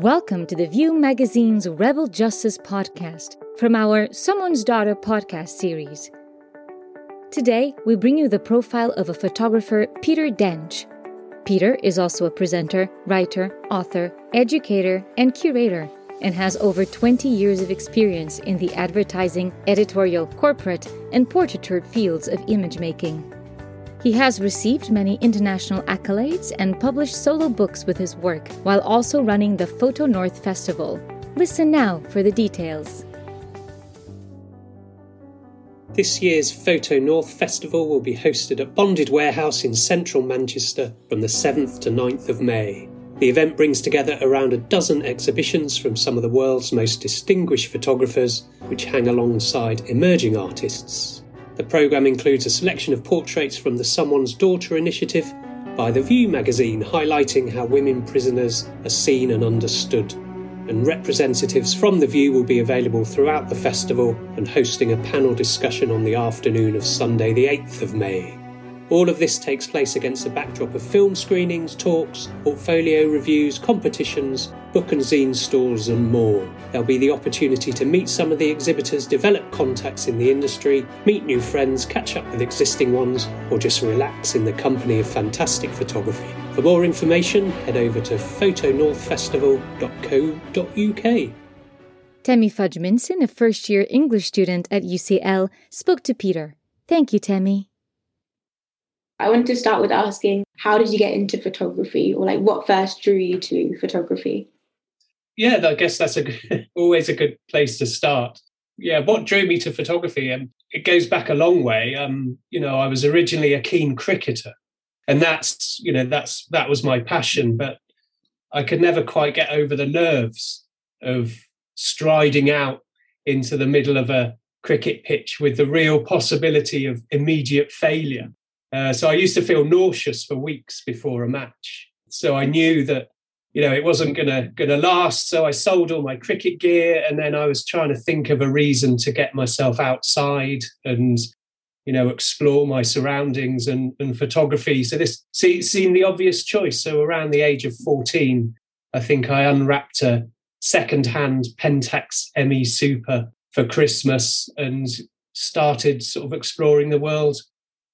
Welcome to the View Magazine's Rebel Justice podcast from our Someone's Daughter podcast series. Today, we bring you the profile of a photographer, Peter Dench. Peter is also a presenter, writer, author, educator, and curator, and has over 20 years of experience in the advertising, editorial, corporate, and portraiture fields of image making. He has received many international accolades and published solo books with his work, while also running the Photo North Festival. Listen now for the details. This year's Photo North Festival will be hosted at Bonded Warehouse in central Manchester from the 7th to 9th of May. The event brings together around a dozen exhibitions from some of the world's most distinguished photographers, which hang alongside emerging artists. The programme includes a selection of portraits from the Someone's Daughter initiative by The View magazine, highlighting how women prisoners are seen and understood. And representatives from The View will be available throughout the festival and hosting a panel discussion on the afternoon of Sunday, the 8th of May. All of this takes place against a backdrop of film screenings, talks, portfolio reviews, competitions, book and zine stalls, and more. There'll be the opportunity to meet some of the exhibitors, develop contacts in the industry, meet new friends, catch up with existing ones, or just relax in the company of fantastic photography. For more information, head over to photonorthfestival.co.uk. Temi Fajemisin, a first year English student at UCL, spoke to Peter. Thank you, Temi. I wanted to start with asking how did you get into photography or like what first drew you to photography? Yeah, I guess that's a always a good place to start. Yeah, what drew me to photography? Um, it goes back a long way. Um, you know, I was originally a keen cricketer, and that's you know that's that was my passion. But I could never quite get over the nerves of striding out into the middle of a cricket pitch with the real possibility of immediate failure. Uh, so I used to feel nauseous for weeks before a match. So I knew that you know it wasn't gonna gonna last. So I sold all my cricket gear, and then I was trying to think of a reason to get myself outside and you know explore my surroundings and, and photography. So this seemed the obvious choice. So around the age of fourteen, I think I unwrapped a second-hand Pentax ME Super for Christmas and started sort of exploring the world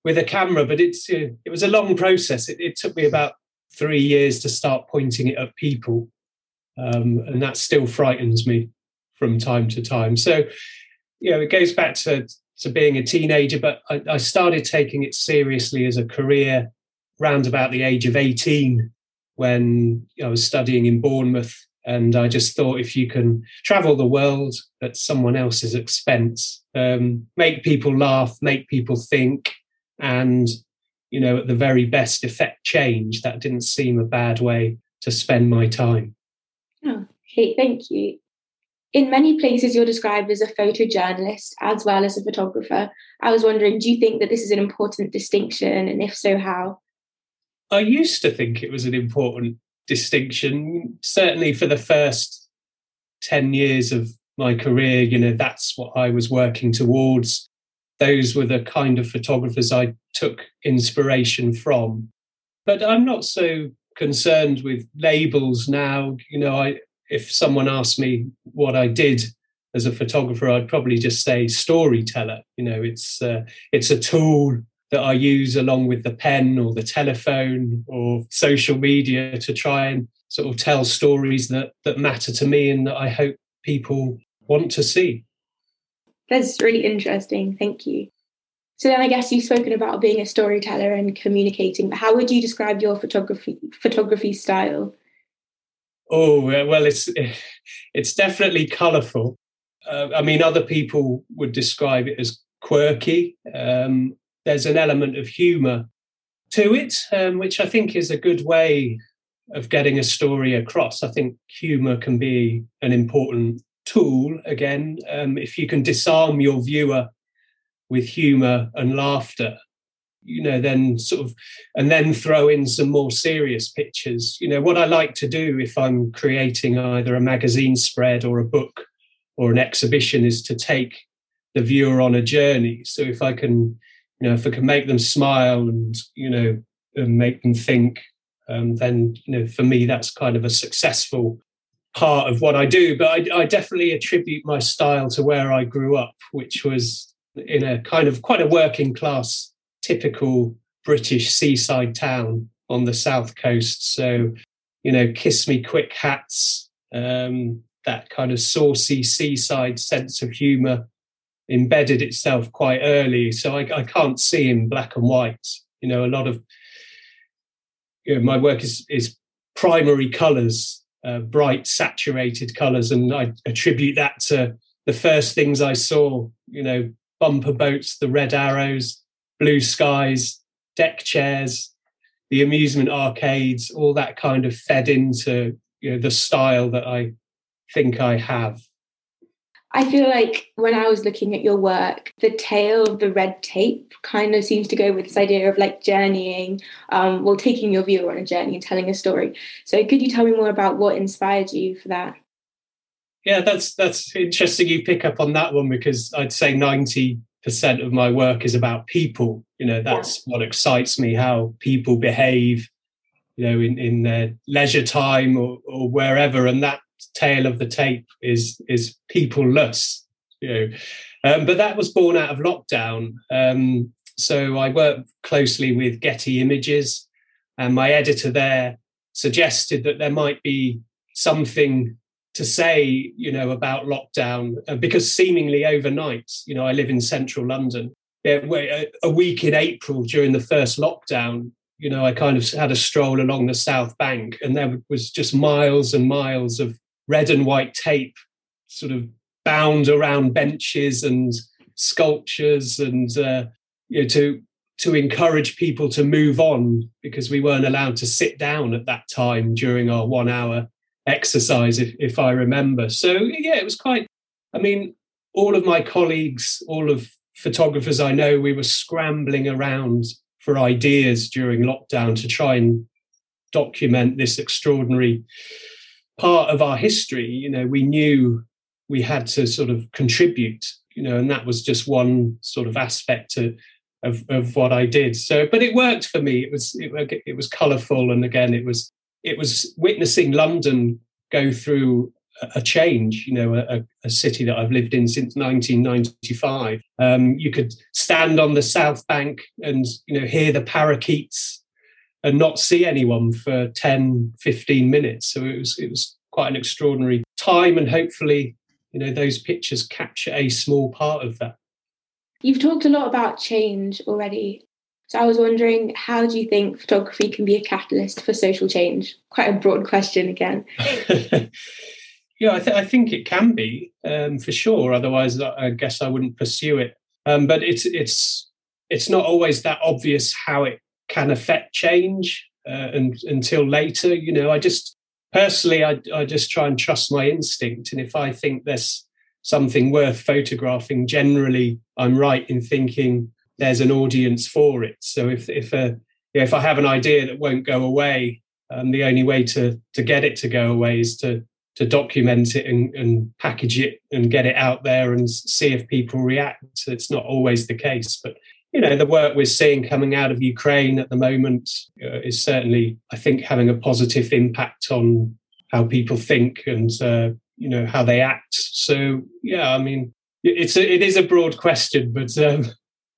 with a camera, but it's uh, it was a long process. It, it, took me about three years to start pointing it at people, um, and that still frightens me from time to time. So, you know, it goes back to to being a teenager, but I, I started taking it seriously as a career round about the age of eighteen when I was studying in Bournemouth. And I just thought if you can travel the world at someone else's expense, um, make people laugh, make people think, and you know at the very best effect change that didn't seem a bad way to spend my time. Oh, okay thank you. In many places you're described as a photojournalist as well as a photographer. I was wondering do you think that this is an important distinction? And if so how? I used to think it was an important distinction certainly for the first 10 years of my career you know that's what i was working towards those were the kind of photographers I took inspiration from. But I'm not so concerned with labels now. You know, I if someone asked me what I did as a photographer, I'd probably just say storyteller. You know, it's uh, it's a tool that I use along with the pen or the telephone or social media to try and sort of tell stories that that matter to me and that I hope people want to see. That's really interesting. Thank you. So then I guess you've spoken about being a storyteller and communicating, but how would you describe your photography photography style? Oh well, it's it's definitely colourful. Uh, I mean, other people would describe it as quirky. Um, there's an element of humour to it, um, which I think is a good way of getting a story across. I think humour can be an important tool again um, if you can disarm your viewer with humor and laughter you know then sort of and then throw in some more serious pictures. You know what i like to do if i'm creating either a magazine spread or a book or an exhibition is to take the viewer on a journey. So if i can you know if i can make them smile and you know and make them think um, then you know for me that's kind of a successful part of what I do, but I, I, definitely attribute my style to where I grew up, which was in a kind of quite a working class, typical British seaside town on the south coast. So, you know, kiss me quick hats, um, that kind of saucy seaside sense of humour embedded itself quite early. So I, I, can't see in black and white. You know, a lot of you know, my work is is primary colours, uh, bright saturated colours, and I attribute that to the first things I saw. You know, bumper boats, the red arrows, blue skies, deck chairs, the amusement arcades, all that kind of fed into you know the style that I think I have. I feel like when I was looking at your work, the tale of the red tape kind of seems to go with this idea of like journeying, um, well, taking your viewer on a journey and telling a story. So, could you tell me more about what inspired you for that? Yeah, that's that's interesting. You pick up on that one because I'd say ninety percent of my work is about people. You know, that's yeah. what excites me: how people behave, you know, in in their leisure time or, or wherever, and that tail of the tape is is peopleless you know. Um, but that was born out of lockdown. Um, so i worked closely with getty images and my editor there suggested that there might be something to say you know about lockdown uh, because seemingly overnight you know i live in central london. A week in april during the first lockdown you know i kind of had a stroll along the south bank and there was just miles and miles of red and white tape sort of bound around benches and sculptures and uh, you know to to encourage people to move on because we weren't allowed to sit down at that time during our one hour exercise if, if i remember. So yeah it was quite i mean all of my colleagues all of photographers i know we were scrambling around for ideas during lockdown to try and document this extraordinary part of our history, you know, we knew we had to sort of contribute, you know, and that was just one sort of aspect of, of, of what I did. So, but it worked for me. It was it, it was colourful, and again, it was it was witnessing London go through a change, you know, a, a, city that I've lived in since 1995. Um, you could stand on the South Bank and, you know, hear the parakeets and not see anyone for 10 15 minutes. So it was it was quite an extraordinary time and hopefully you know those pictures capture a small part of that. You've talked a lot about change already. So i was wondering how do you think photography can be a catalyst for social change? Quite a broad question again. Yeah I, th- I, think it can be um, for sure. Otherwise i guess i wouldn't pursue it. Um, but it's it's it's not always that obvious how it can affect change uh, and, until later. You know, I just personally, I, I just try and trust my instinct. And if I think there's something worth photographing, generally, I'm right in thinking there's an audience for it. So if if a if I have an idea that won't go away, um, the only way to to get it to go away is to to document it and, and package it and get it out there and see if people react. It's not always the case, but you know, the work we're seeing coming out of Ukraine at the moment uh, is certainly, I think, having a positive impact on how people think and uh, you know how they act. So yeah, I mean, it's a, it is a broad question, but um,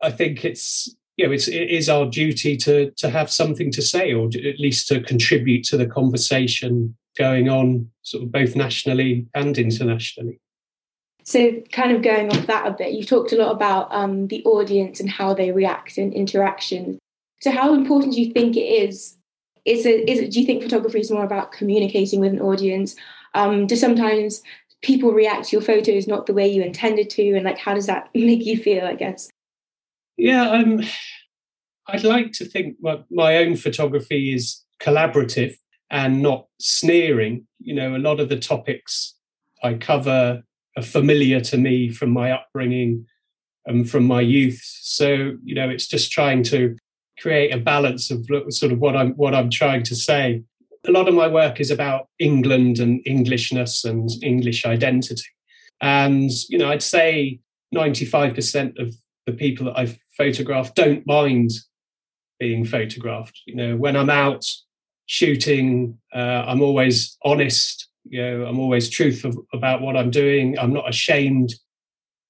I think it's you know it's it is our duty to to have something to say or at least to contribute to the conversation going on, sort of both nationally and internationally. So, kind of going off that a bit, you talked a lot about um, the audience and how they react and interaction. So, how important do you think it is? Is it, is it, do you think photography is more about communicating with an audience? Um, do sometimes people react to your photos not the way you intended to? And, like, how does that make you feel, I guess? Yeah, um, I'd like to think my, my own photography is collaborative and not sneering. You know, a lot of the topics I cover are familiar to me from my upbringing and from my youth. So you know, it's just trying to create a balance of sort of what I'm what I'm trying to say. A lot of my work is about England and Englishness and English identity. And you know, I'd say 95% of the people that I've photographed don't mind being photographed. You know, when I'm out shooting, uh, I'm always honest You know, I'm always truthful about what I'm doing. I'm not ashamed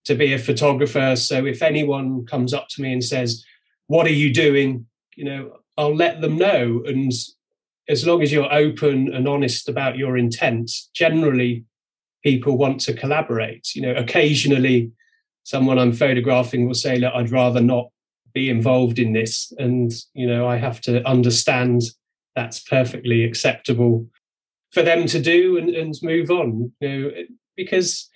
to be a photographer. So if anyone comes up to me and says, "What are you doing?" you know, I'll let them know. And as long as you're open and honest about your intent, generally people want to collaborate. You know, occasionally someone I'm photographing will say, "Look, I'd rather not be involved in this," and you know, I have to understand that's perfectly acceptable for them to do and, and move on. You know, because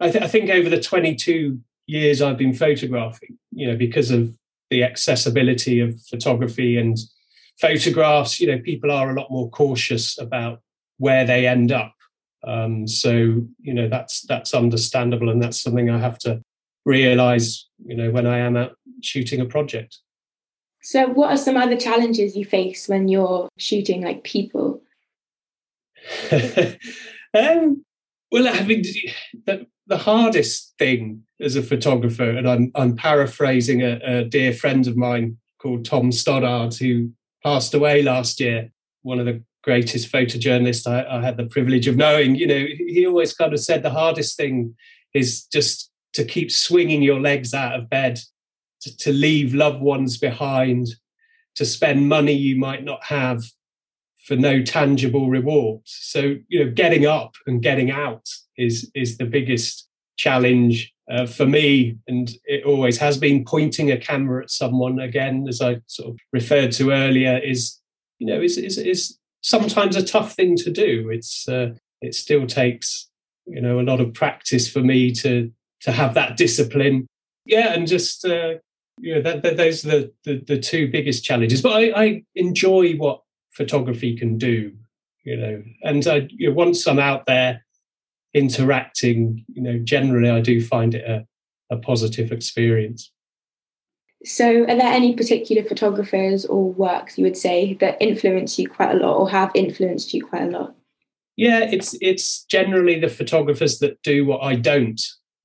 I, th- I think over the 22 years I've been photographing, you know, because of the accessibility of photography and photographs, you know, people are a lot more cautious about where they end up. Um, so, you know, that's that's understandable, and that's something I have to realize, you know, when I am out shooting a project. So, what are some other challenges you face when you're shooting like people? um, well, I mean, the, the hardest thing as a photographer, and I'm I'm paraphrasing a, a dear friend of mine called Tom Stoddart, who passed away last year. One of the greatest photojournalists I, I had the privilege of knowing. You know, he always kind of said the hardest thing is just to keep swinging your legs out of bed, to, to leave loved ones behind, to spend money you might not have for no tangible rewards. So, you know, getting up and getting out is is the biggest challenge uh, for me, and it always has been. Pointing a camera at someone again, as I sort of referred to earlier, is you know is is, is sometimes a tough thing to do. It's uh, it still takes you know a lot of practice for me to to have that discipline. Yeah, and just uh, you know that, that those are the, the, the two biggest challenges. But I, I enjoy what photography can do, you know, and I, you know, once I'm out there interacting, you know, generally I do find it a, a positive experience. So, are there any particular photographers or works you would say that influence you quite a lot, or have influenced you quite a lot? Yeah, it's it's generally the photographers that do what I don't.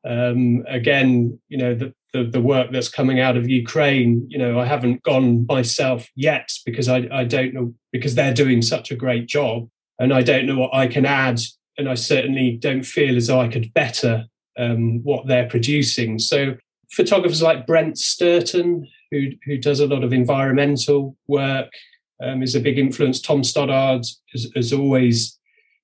Um, again, you know, the, the, the work that's coming out of Ukraine. You know, I haven't gone myself yet because I I don't know because they're doing such a great job, and I don't know what I can add and I certainly don't feel as though I could better um, what they're producing. So photographers like Brent Stirton, who who does a lot of environmental work, um, is a big influence. Tom Stoddart has, has always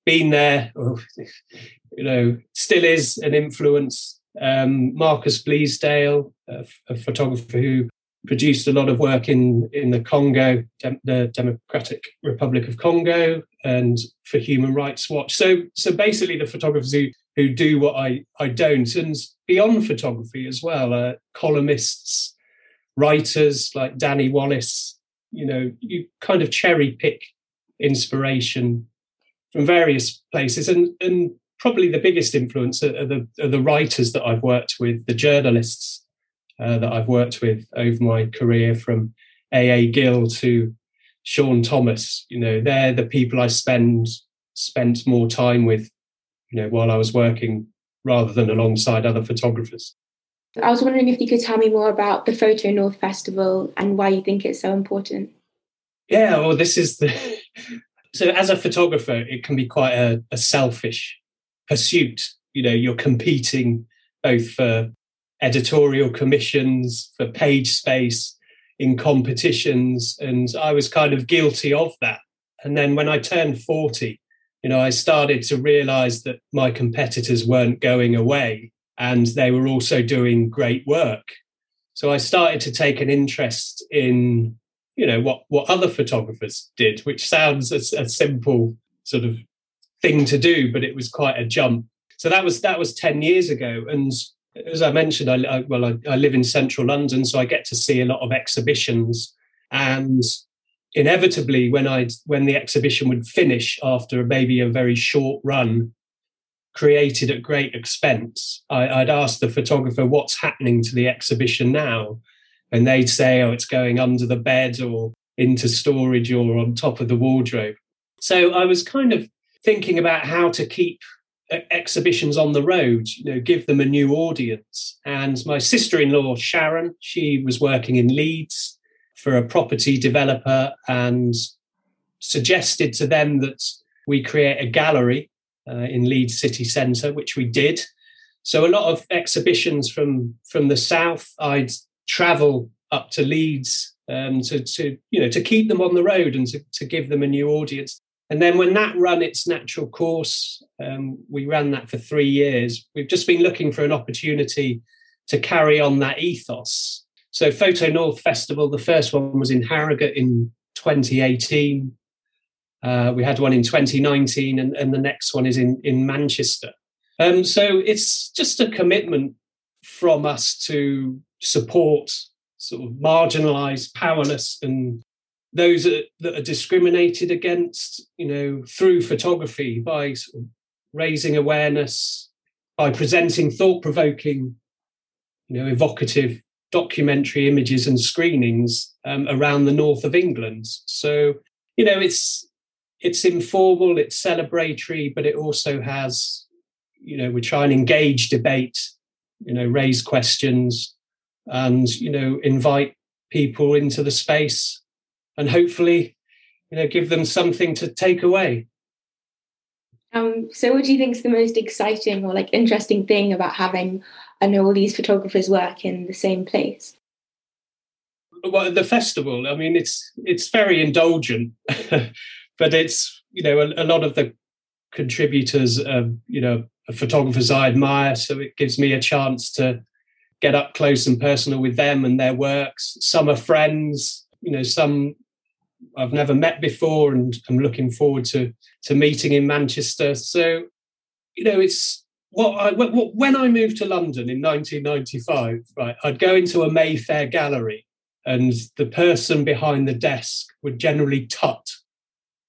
been there, or, you know, still is an influence. Um, Marcus Bleasdale, a, photographer who produced a lot of work in in the Congo, the Democratic Republic of Congo, and for Human Rights Watch. So so basically, the photographers who who do what I I don't, and beyond photography as well, uh, columnists, writers like Danny Wallace. You know, you kind of cherry pick inspiration from various places, and and probably the biggest influence are, the are the writers that I've worked with, the journalists uh, that I've worked with over my career, from A.A. Gill to Sean Thomas. You know, they're the people I spend spent more time with, you know, while I was working rather than alongside other photographers. I was wondering if you could tell me more about the Photo North Festival and why you think it's so important. Yeah, well, this is the so as a photographer, it can be quite a, a selfish pursuit. You know, you're competing both for editorial commissions, for page space in competitions. And I was kind of guilty of that. And then when I turned 40, you know, I started to realize that my competitors weren't going away and they were also doing great work. So I started to take an interest in, you know, what, what other photographers did, which sounds a, a simple sort of thing to do, but it was quite a jump. So that was that was 10 years ago. And as I mentioned, I, I well, I, I, live in central London, so I get to see a lot of exhibitions. And inevitably, when I when the exhibition would finish after maybe a very short run, created at great expense, I, would ask the photographer, "What's happening to the exhibition now?" And they'd say, "Oh, it's going under the bed or into storage or on top of the wardrobe." So I was kind of thinking about how to keep exhibitions on the road, you know, give them a new audience. And my sister-in-law Sharon, she was working in Leeds for a property developer and suggested to them that we create a gallery uh, in Leeds city centre, which we did. So a lot of exhibitions from from the south. I'd travel up to Leeds um, to to you know to keep them on the road and to, to give them a new audience. And then when that ran its natural course, um, we ran that for three years. We've just been looking for an opportunity to carry on that ethos. So Photo North Festival, the first one was in Harrogate in 2018. Uh, we had one in 2019, and, and the next one is in, in Manchester. Um, so it's just a commitment from us to support sort of marginalized, powerless, and those that, that are discriminated against, you know, through photography by sort of raising awareness, by presenting thought provoking, you know, evocative documentary images and screenings um, around the north of England. So, you know, it's it's informal, it's celebratory, but it also has, you know, we try and engage debate, you know, raise questions, and you know, invite people into the space, and hopefully, you know, give them something to take away. Um, so, what do you think is the most exciting or like interesting thing about having, I know, all these photographers work in the same place? Well, the festival. I mean, it's it's very indulgent. but it's you know a, a lot of the contributors are you know photographers I admire, so it gives me a chance to get up close and personal with them and their works. Some are friends, you know, some I've never met before, and I'm looking forward to to meeting in Manchester. So, you know, it's what I when I moved to London in 1995. Right, I'd go into a Mayfair gallery, and the person behind the desk would generally tut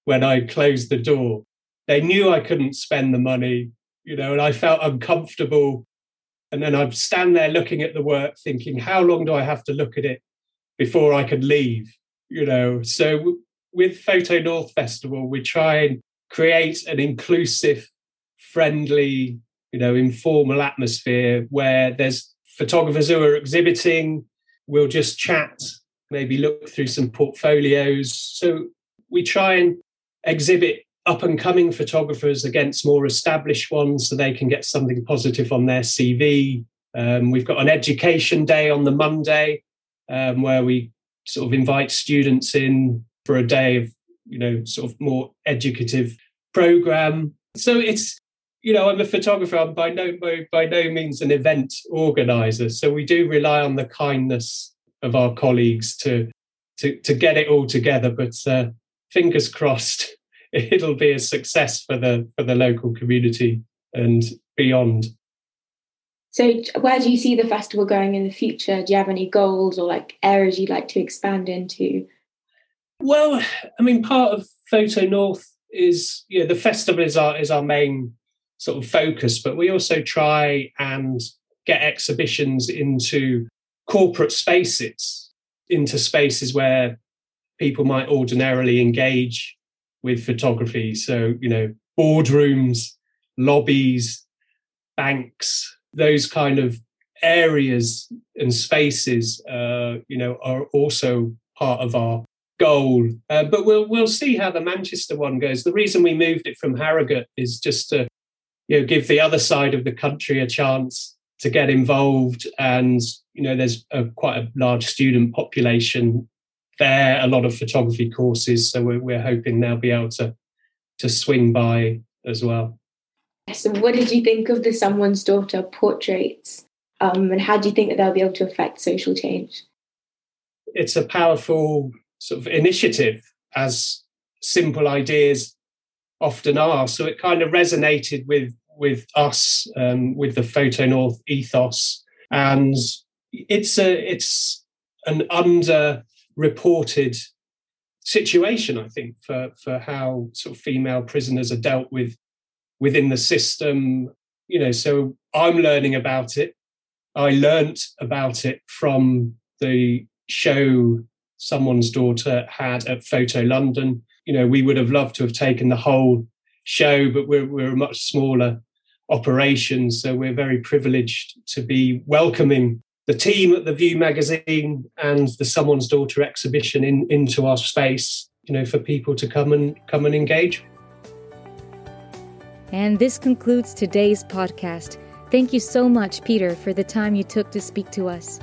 when I closed the door. They knew I couldn't spend the money, you know, and I felt uncomfortable. And then I'd stand there looking at the work, thinking, how long do I have to look at it before I could leave? You know, so with Photo North Festival, we try and create an inclusive, friendly, you know, informal atmosphere where there's photographers who are exhibiting. We'll just chat, maybe look through some portfolios. So we try and exhibit up and coming photographers against more established ones so they can get something positive on their CV. Um, we've got an education day on the Monday um, where we sort of invite students in for a day of, you know, sort of more educative program. So it's, you know, I'm a photographer. I'm by no by, no means an event organizer. So we do rely on the kindness of our colleagues to to to get it all together. But uh, fingers crossed it'll be a success for the for the local community and beyond. So, where do you see the festival going in the future? Do you have any goals or like areas you'd like to expand into? Well, I mean, part of Photo North is yeah, the festival is our is our main sort of focus, but we also try and get exhibitions into corporate spaces, into spaces where people might ordinarily engage with photography. So, you know, boardrooms, lobbies, banks, those kind of areas and spaces, uh, you know, are also part of our goal. Uh, but we'll we'll see how the Manchester one goes. The reason we moved it from Harrogate is just to, you know, give the other side of the country a chance to get involved. And you know, there's a, quite a large student population there, a lot of photography courses. So we're, we're hoping they'll be able to to swing by as well. So, what did you think of the Someone's Daughter portraits? Um, and how do you think that they'll be able to affect social change? It's a powerful sort of initiative, as simple ideas often are. So it kind of resonated with with us, um, with the Photo North ethos, and it's a it's an under reported situation, I think, for, for how sort of female prisoners are dealt with within the system. You know, so I'm learning about it. I learnt about it from the show someone's daughter had at Photo London. You know, we would have loved to have taken the whole show, but we're, we're a much smaller operation. So we're very privileged to be welcoming the team at the View magazine and the Someone's Daughter exhibition in, into our space, you know, for people to come and come and engage. And this concludes today's podcast. Thank you so much, Peter, for the time you took to speak to us.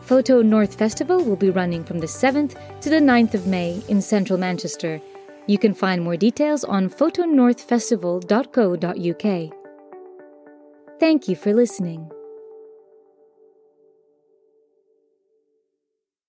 Photo North Festival will be running from the 7th to the 9th of May in central Manchester. You can find more details on photonorthfestival.co.uk. Thank you for listening.